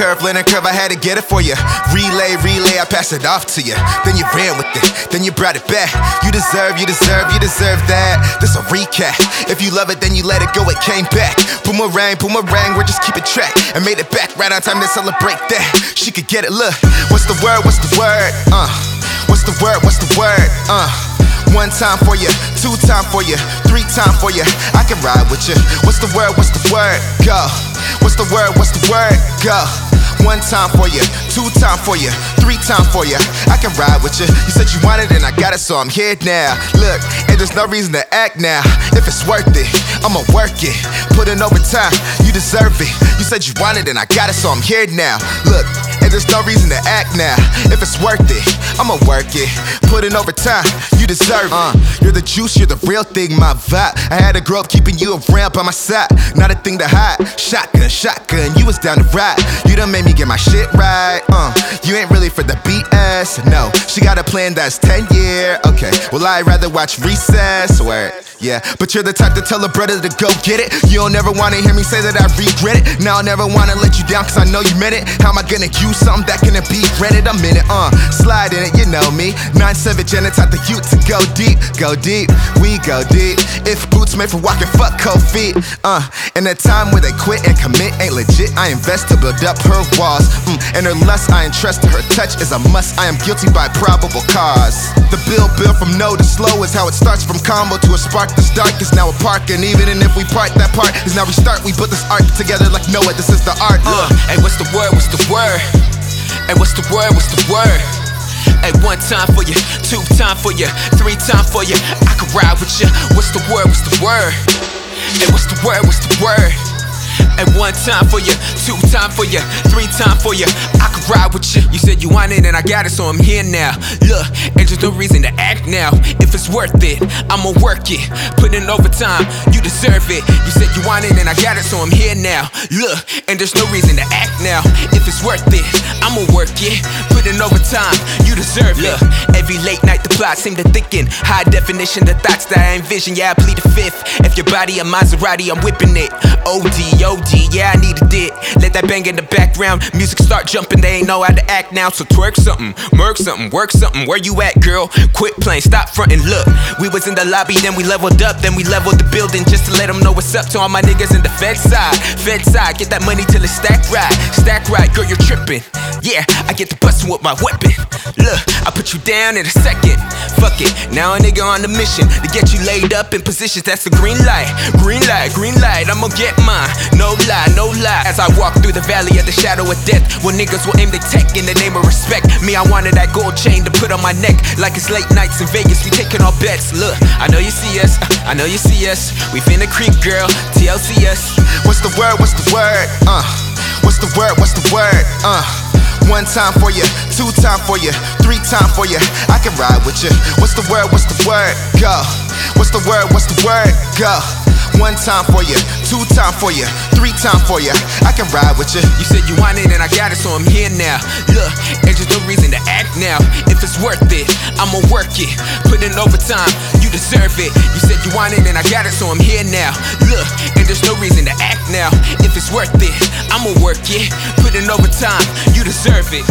Curve, learning curve, I had to get it for you. Relay, relay, I pass it off to you. Then you ran with it, then you brought it back. You deserve, you deserve, you deserve that. This a recap. If you love it, then you let it go, it came back. Boomerang, boomerang, we're just keeping track. And made it back right on time to celebrate that. She could get it, look. What's the word, what's the word? Uh. What's the word, what's the word? Uh. One time for you, two time for you, three time for you. I can ride with you. What's the word? What's the word? Go. What's the word? What's the word? Go. One time for you, two time for you, three time for you. I can ride with you. You said you wanted and I got it, so I'm here now. Look, and there's no reason to act now. If it's worth it, I'ma work it. Put in overtime, you deserve it. You said you wanted and I got it, so I'm here now. Look, and there's no reason to act now. If it's worth it, I'ma work it. Put in overtime, you deserve it. Uh, you're the juice, you're the real thing, my vibe. I had to grow up keeping you around by my side. Not a thing to hide. Shotgun, shotgun, you was down to ride. You done made me get my shit right. Uh, you ain't really for the BS. No, she got a plan that's 10 year. Okay, well, I'd rather watch Recess. Word. Yeah, but you're the type to tell a brother to go get it. You don't ever wanna hear me say that I regret it. Now I never wanna let you down, cause I know you meant it. How am I gonna use something that can be rented? I'm in it, uh, slide in it, you know me. 9-7 Janet taught the youth to go deep, go deep, we go deep. If boots made for walking, fuck cold feet, uh. In a time where they quit and commit ain't legit, I invest to build up her walls. Mm, and her lust, I entrust to her touch is a must. I am guilty by probable cause. The bill, bill from no to slow is how it starts from combo to a spark. This dark is now a park, and even if we part, that part is now restart. We put this art together like Noah. This is the art. Uh, hey, what's the word? What's the word? Hey, what's the word? What's the word? Hey, one time for you, two time for you, three time for you. I can ride with you. What's the word? What's the word? Hey, what's the word? What's the word? Hey, one time for you, two time for you, three time for you. I could ride with you. You said you want it and I got it, so I'm here now. Look, and there's no reason to act now. If it's worth it, I'ma work it. Put in overtime, you deserve it. You said you want it and I got it, so I'm here now. Look, and there's no reason to act now. If it's worth it, I'ma work it. Put in overtime, you deserve it. Look, seem to thinking. High definition, the thoughts that I envision. Yeah, I plead the fifth. If your body a Maserati, I'm whipping it. OD, OD, yeah, I need a it. Let that bang in the background. Music start jumping, they ain't know how to act now. So twerk something, murk something, work something. Where you at, girl? Quit playing, stop fronting. Look, we was in the lobby, then we leveled up, then we leveled the building just to let them know what's up to all my niggas in the Fed side. Fed side, get that money till it's stack right. Stack right, girl, you're tripping. Yeah, I get to bustin' with my weapon. Look, I put you down in a second. Fuck it, now a nigga on the mission to get you laid up in positions. That's the green light, green light, green light. I'ma get mine. No lie, no lie. As I walk through the valley of the shadow of death, where niggas will aim their tech in the name of respect. Me, I wanted that gold chain to put on my neck, like it's late nights in Vegas. We taking our bets. Look, I know you see us, I know you see us. We finna creep, girl. TLC us. What's the word? What's the word? Uh. What's the word? What's the word? Uh. One time for you, two time for you, three time for you. I can ride with you. What's the word? What's the word? Go. What's the word? What's the word? Go. One time for you, two time for you, three time for you. I can ride with you. You said you want it and I got it, so I'm here now. Look, and there's no reason to act now. If it's worth it, I'ma work it. Put in overtime, you deserve it. You said you want it and I got it, so I'm here now. Look, and there's no reason to act now. If it's worth it, I'ma work it. Put in overtime, you deserve it.